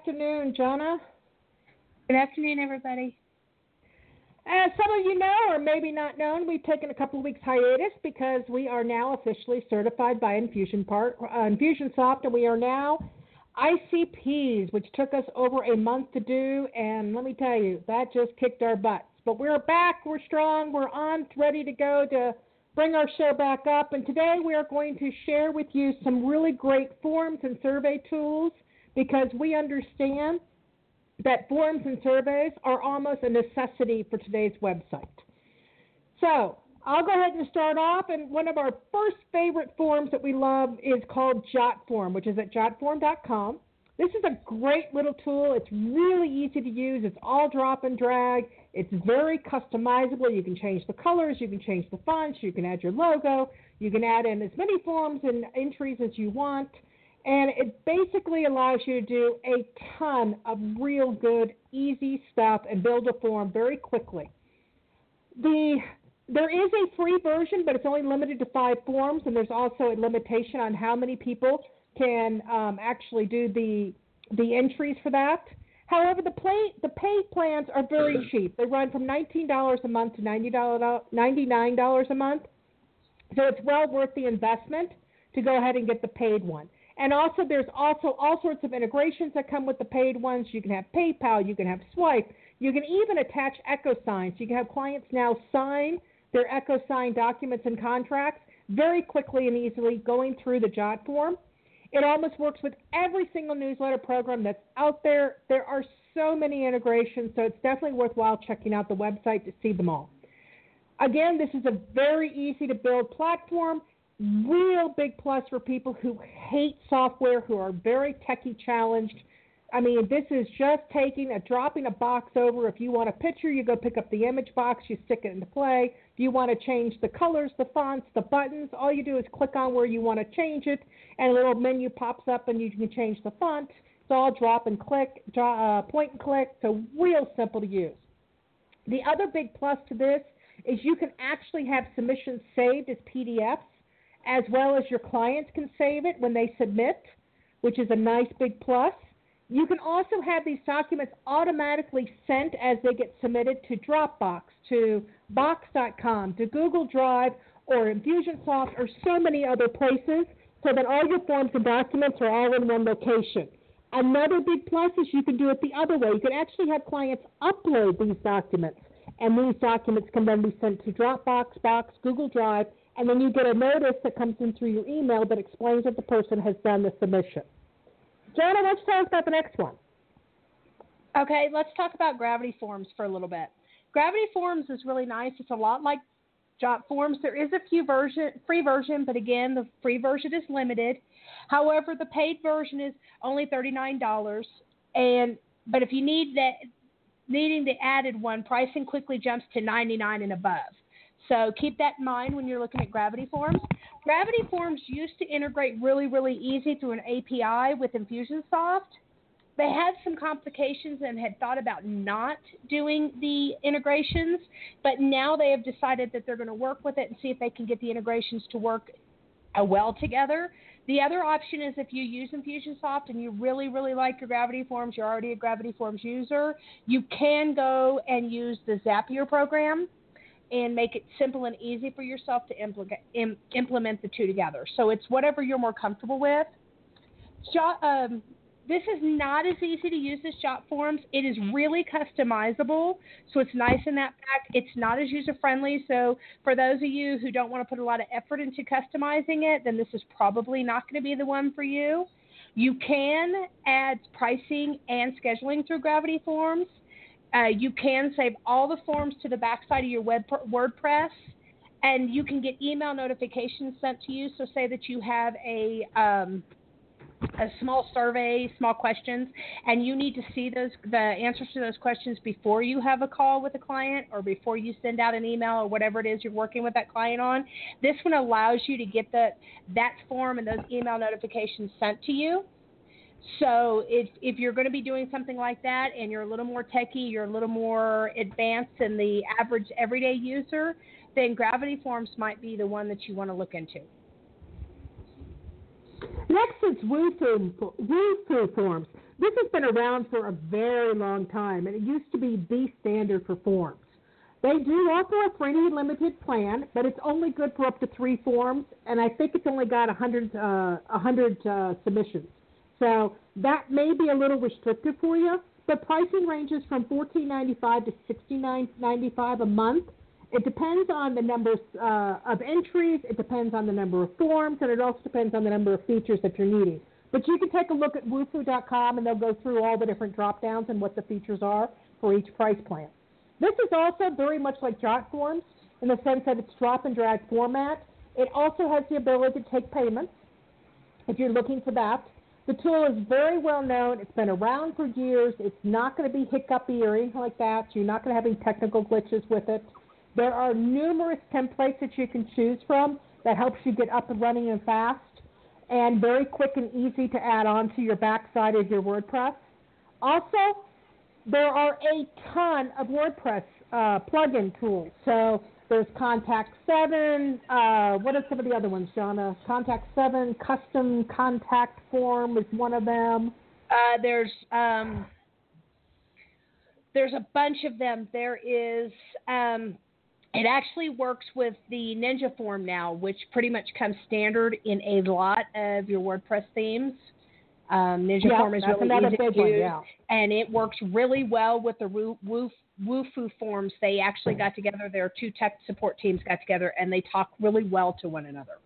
Afternoon, Johnna. Good afternoon, everybody. As some of you know, or maybe not known, we've taken a couple of weeks hiatus because we are now officially certified by Infusion Part, uh, Infusionsoft, and we are now ICPs, which took us over a month to do. And let me tell you, that just kicked our butts. But we're back. We're strong. We're on, ready to go to bring our show back up. And today we are going to share with you some really great forms and survey tools because we understand that forms and surveys are almost a necessity for today's website. So I'll go ahead and start off. And one of our first favorite forms that we love is called JotForm, which is at jotform.com. This is a great little tool. It's really easy to use. It's all drop and drag. It's very customizable. You can change the colors, you can change the fonts, you can add your logo, you can add in as many forms and entries as you want. And it basically allows you to do a ton of real good, easy stuff and build a form very quickly. The there is a free version, but it's only limited to five forms, and there's also a limitation on how many people can um, actually do the the entries for that. However, the play, the paid plans are very cheap. They run from $19 a month to $90, $99 a month. So it's well worth the investment to go ahead and get the paid one. And also, there's also all sorts of integrations that come with the paid ones. You can have PayPal, you can have Stripe, you can even attach EchoSign. So you can have clients now sign their EchoSign documents and contracts very quickly and easily going through the Jot form. It almost works with every single newsletter program that's out there. There are so many integrations, so it's definitely worthwhile checking out the website to see them all. Again, this is a very easy to build platform. Real big plus for people who hate software, who are very techie challenged. I mean, this is just taking a dropping a box over. If you want a picture, you go pick up the image box, you stick it into play. If you want to change the colors, the fonts, the buttons, all you do is click on where you want to change it, and a little menu pops up, and you can change the font. It's all drop and click, draw, uh, point and click, so real simple to use. The other big plus to this is you can actually have submissions saved as PDFs, as well as your clients can save it when they submit, which is a nice big plus. You can also have these documents automatically sent as they get submitted to Dropbox, to Box.com, to Google Drive, or Infusionsoft, or so many other places, so that all your forms and documents are all in one location. Another big plus is you can do it the other way. You can actually have clients upload these documents, and these documents can then be sent to Dropbox, Box, Google Drive, and then you get a notice that comes in through your email that explains that the person has done the submission. Johnna, let's talk about the next one. Okay, let's talk about Gravity Forms for a little bit. Gravity Forms is really nice. It's a lot like Jot Forms. There is a few version free version, but again, the free version is limited. However, the paid version is only thirty nine dollars, and but if you need that needing the added one, pricing quickly jumps to ninety nine and above. So keep that in mind when you're looking at Gravity Forms. Gravity Forms used to integrate really, really easy through an API with Infusionsoft. They had some complications and had thought about not doing the integrations, but now they have decided that they're going to work with it and see if they can get the integrations to work uh, well together. The other option is if you use Infusionsoft and you really, really like your Gravity Forms, you're already a Gravity Forms user, you can go and use the Zapier program and make it simple and easy for yourself to implement Im, implement the two together. So it's whatever you're more comfortable with. Jot, um, this is not as easy to use as Jot Forms. It is really customizable, so it's nice in that fact. It's not as user friendly. So for those of you who don't want to put a lot of effort into customizing it, then this is probably not going to be the one for you. You can add pricing and scheduling through Gravity Forms. Uh, you can save all the forms to the backside of your web WordPress, and you can get email notifications sent to you. So say that you have a um, a small survey, small questions, and you need to see those the answers to those questions before you have a call with a client or before you send out an email or whatever it is you're working with that client on. This one allows you to get the that form and those email notifications sent to you. So if if you're going to be doing something like that and you're a little more techy, you're a little more advanced than the average everyday user, then Gravity Forms might be the one that you want to look into. Next is Wufoo, Wufoo forms. This has been around for a very long time, and it used to be the standard for forms. They do offer a free limited plan, but it's only good for up to three forms, and I think it's only got 100, uh, 100 uh, submissions. So that may be a little restrictive for you, but pricing ranges from $14.95 to $69.95 a month. It depends on the number uh, of entries, it depends on the number of forms, and it also depends on the number of features that you're needing. But you can take a look at wufoo.com and they'll go through all the different drop downs and what the features are for each price plan. This is also very much like Jot Forms in the sense that it's drop and drag format. It also has the ability to take payments if you're looking for that. The tool is very well known. It's been around for years. It's not going to be hiccupy or anything like that. You're not going to have any technical glitches with it. There are numerous templates that you can choose from that helps you get up and running and fast and very quick and easy to add on to your backside of your WordPress. Also, there are a ton of WordPress uh, plugin tools. So there's Contact 7. Uh, what are some of the other ones, Johnna? Contact 7, Custom Contact Form is one of them. Uh, there's um, there's a bunch of them. There is um, it actually works with the Ninja form now, which pretty much comes standard in a lot of your WordPress themes. Um, Ninja yeah, form is really easy to use, yeah. and it works really well with the Woo, Woo, Wufoo forms. They actually got together. Their two tech support teams got together, and they talk really well to one another.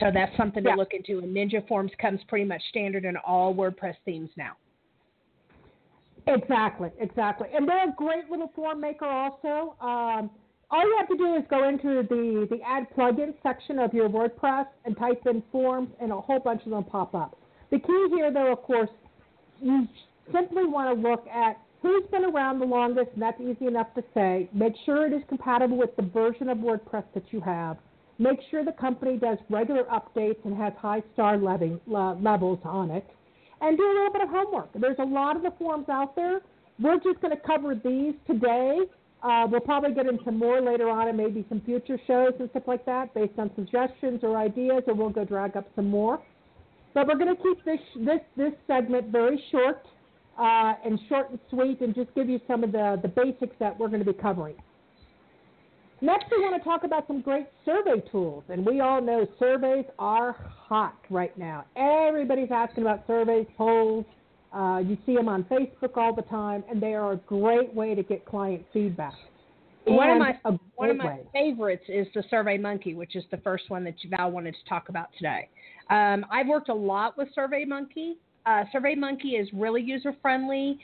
So that's something to look into. And Ninja Forms comes pretty much standard in all WordPress themes now. Exactly, exactly. And they're a great little form maker also. Um, all you have to do is go into the, the add plugins section of your WordPress and type in forms, and a whole bunch of them pop up. The key here, though, of course, you simply want to look at who's been around the longest, and that's easy enough to say. Make sure it is compatible with the version of WordPress that you have. Make sure the company does regular updates and has high star levels on it and do a little bit of homework. There's a lot of the forms out there. We're just going to cover these today. Uh, we'll probably get into more later on and maybe some future shows and stuff like that based on suggestions or ideas, or we'll go drag up some more. But we're going to keep this this this segment very short uh, and short and sweet, and just give you some of the the basics that we're going to be covering. Next, we want to talk about some great survey tools. And we all know surveys are hot right now. Everybody's asking about surveys, polls. Uh, you see them on Facebook all the time, and they are a great way to get client feedback. One of my one of my way. favorites is the Survey Monkey, which is the first one that Val wanted to talk about today. Um, I've worked a lot with Survey Monkey. Uh, SurveyMonkey is really user friendly.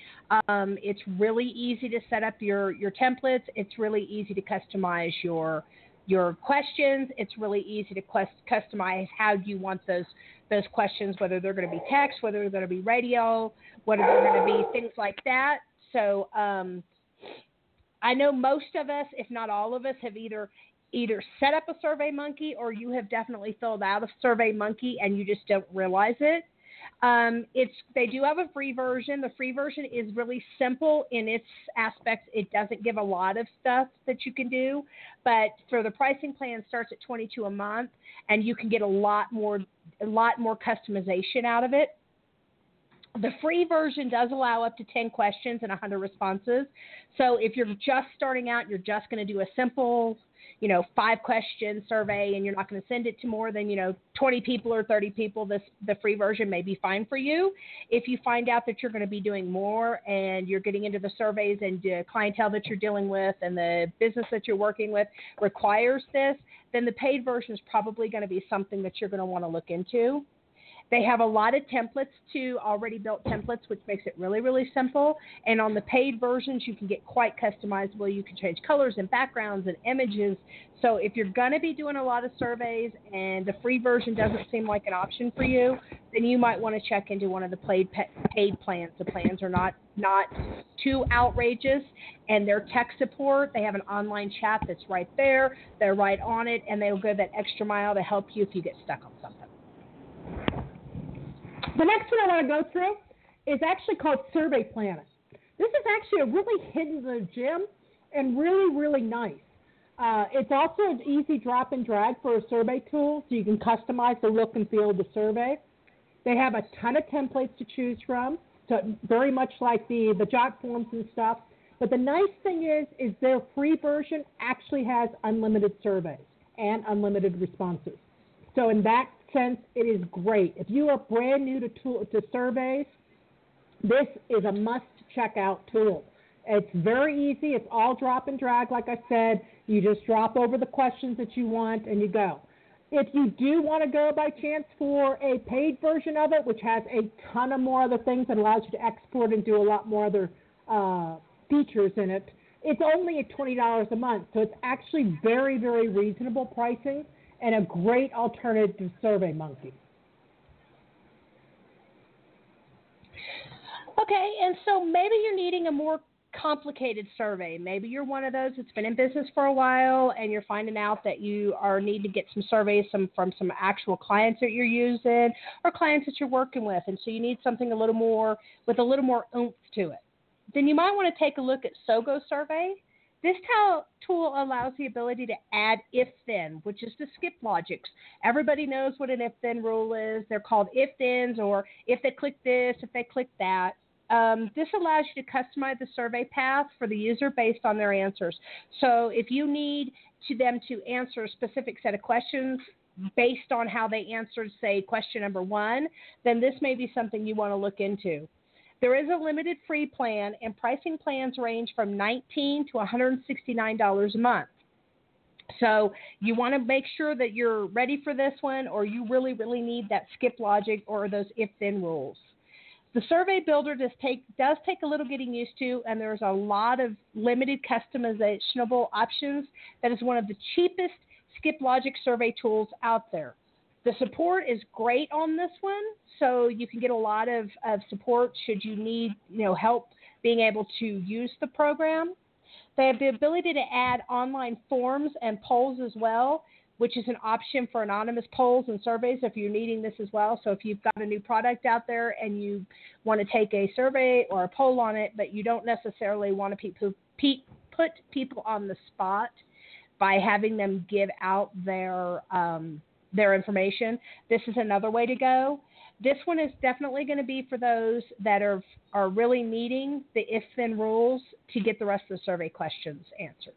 Um, it's really easy to set up your your templates. It's really easy to customize your your questions. It's really easy to quest, customize how you want those those questions, whether they're going to be text, whether they're going to be radio, whether they're going to be things like that. So um, I know most of us, if not all of us, have either either set up a Survey Monkey or you have definitely filled out a Survey Monkey and you just don't realize it. Um, it's they do have a free version. The free version is really simple in its aspects. It doesn't give a lot of stuff that you can do, but for the pricing plan starts at 22 a month, and you can get a lot more a lot more customization out of it. The free version does allow up to 10 questions and 100 responses. So if you're just starting out, you're just going to do a simple you know, five question survey and you're not going to send it to more than, you know, 20 people or 30 people, this the free version may be fine for you. If you find out that you're going to be doing more and you're getting into the surveys and the clientele that you're dealing with and the business that you're working with requires this, then the paid version is probably going to be something that you're going to want to look into. They have a lot of templates too, already built templates, which makes it really, really simple. And on the paid versions, you can get quite customizable. You can change colors and backgrounds and images. So if you're going to be doing a lot of surveys and the free version doesn't seem like an option for you, then you might want to check into one of the paid paid plans. The plans are not not too outrageous, and their tech support. They have an online chat that's right there. They're right on it, and they'll go that extra mile to help you if you get stuck on something. The next one I want to go through is actually called Survey Planet. This is actually a really hidden gem and really, really nice. Uh, it's also an easy drop and drag for a survey tool, so you can customize the look and feel of the survey. They have a ton of templates to choose from, so very much like the the jot forms and stuff. But the nice thing is, is their free version actually has unlimited surveys and unlimited responses. So in that sense, it is great. If you are brand new to, tool, to surveys, this is a must check out tool. It's very easy. It's all drop and drag, like I said. You just drop over the questions that you want and you go. If you do want to go by chance for a paid version of it, which has a ton of more other things that allows you to export and do a lot more other uh, features in it, it's only at $20 a month. So it's actually very, very reasonable pricing and a great alternative to SurveyMonkey. Okay, and so maybe you're needing a more complicated survey. Maybe you're one of those that's been in business for a while and you're finding out that you are need to get some surveys some, from some actual clients that you're using or clients that you're working with and so you need something a little more with a little more oomph to it. Then you might want to take a look at Sogo survey. This tool allows the ability to add if then, which is the skip logics. Everybody knows what an if then rule is. They're called if thens or if they click this, if they click that. Um, this allows you to customize the survey path for the user based on their answers. So if you need to them to answer a specific set of questions based on how they answered, say, question number one, then this may be something you want to look into. There is a limited free plan, and pricing plans range from 19 to $169 a month. So you want to make sure that you're ready for this one, or you really, really need that skip logic or those if-then rules. The survey builder does take does take a little getting used to, and there's a lot of limited customizable options. That is one of the cheapest skip logic survey tools out there. The support is great on this one, so you can get a lot of, of support should you need you know help being able to use the program. They have the ability to add online forms and polls as well, which is an option for anonymous polls and surveys if you're needing this as well. So if you've got a new product out there and you want to take a survey or a poll on it, but you don't necessarily want to put people on the spot by having them give out their um, their information. This is another way to go. This one is definitely going to be for those that are are really needing the if then rules to get the rest of the survey questions answered.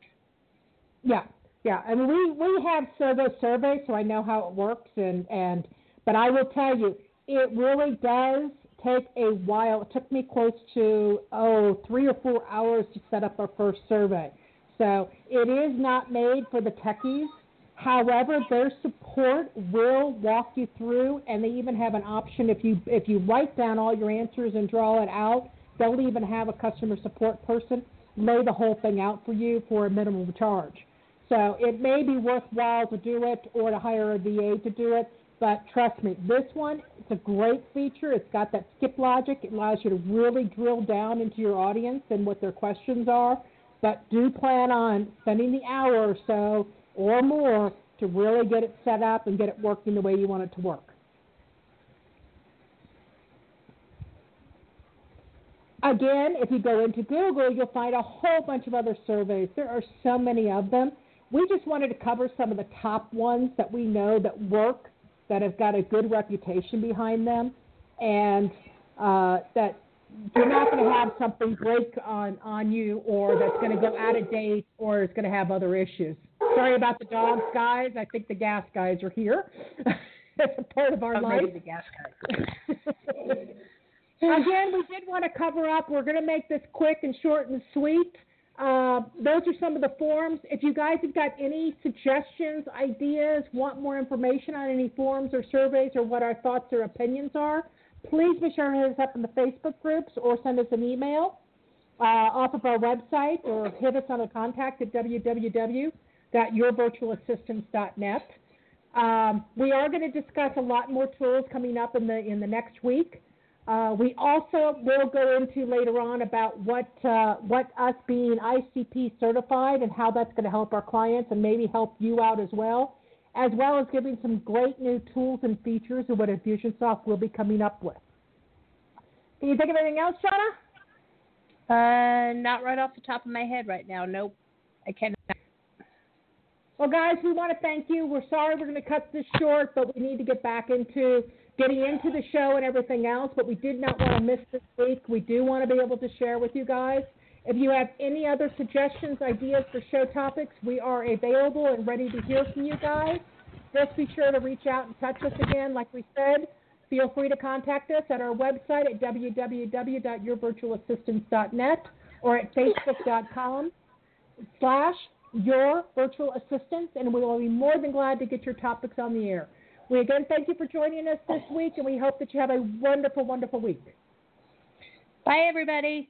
Yeah, yeah. I mean, we we have survey survey, so I know how it works, and and but I will tell you, it really does take a while. It took me close to oh three or four hours to set up our first survey. So it is not made for the techies. However, their support will walk you through, and they even have an option if you if you write down all your answers and draw it out. They'll even have a customer support person lay the whole thing out for you for a minimum charge. So it may be worthwhile to do it or to hire a VA to do it. But trust me, this one it's a great feature. It's got that skip logic. It allows you to really drill down into your audience and what their questions are. But do plan on spending the hour or so or more to really get it set up and get it working the way you want it to work. Again, if you go into Google, you'll find a whole bunch of other surveys. There are so many of them. We just wanted to cover some of the top ones that we know that work, that have got a good reputation behind them. And uh, that you're not going to have something break on on you, or that's going to go out of date, or is going to have other issues. Sorry about the dogs, guys. I think the gas guys are here. A part of our Oh, life. the gas guy. Again, we did want to cover up. We're going to make this quick and short and sweet. Uh, those are some of the forms. If you guys have got any suggestions, ideas, want more information on any forms or surveys or what our thoughts or opinions are, please be sure to hit us up in the Facebook groups or send us an email uh, off of our website or hit us on a contact at www.yourvirtualassistance.net. Um, we are going to discuss a lot more tools coming up in the in the next week. Uh, we also will go into later on about what uh, what us being ICP certified and how that's going to help our clients and maybe help you out as well, as well as giving some great new tools and features of what Infusionsoft will be coming up with. Can you think of anything else, Shauna? Uh, not right off the top of my head right now. Nope, I cannot. Well, guys, we want to thank you. We're sorry we're going to cut this short, but we need to get back into getting into the show and everything else. But we did not want to miss this week. We do want to be able to share with you guys. If you have any other suggestions, ideas for show topics, we are available and ready to hear from you guys. Just be sure to reach out and touch us again. Like we said, feel free to contact us at our website at www.yourvirtualassistance.net or at facebook.com slash your virtual assistants, and we will be more than glad to get your topics on the air. We again thank you for joining us this week, and we hope that you have a wonderful, wonderful week. Bye, everybody.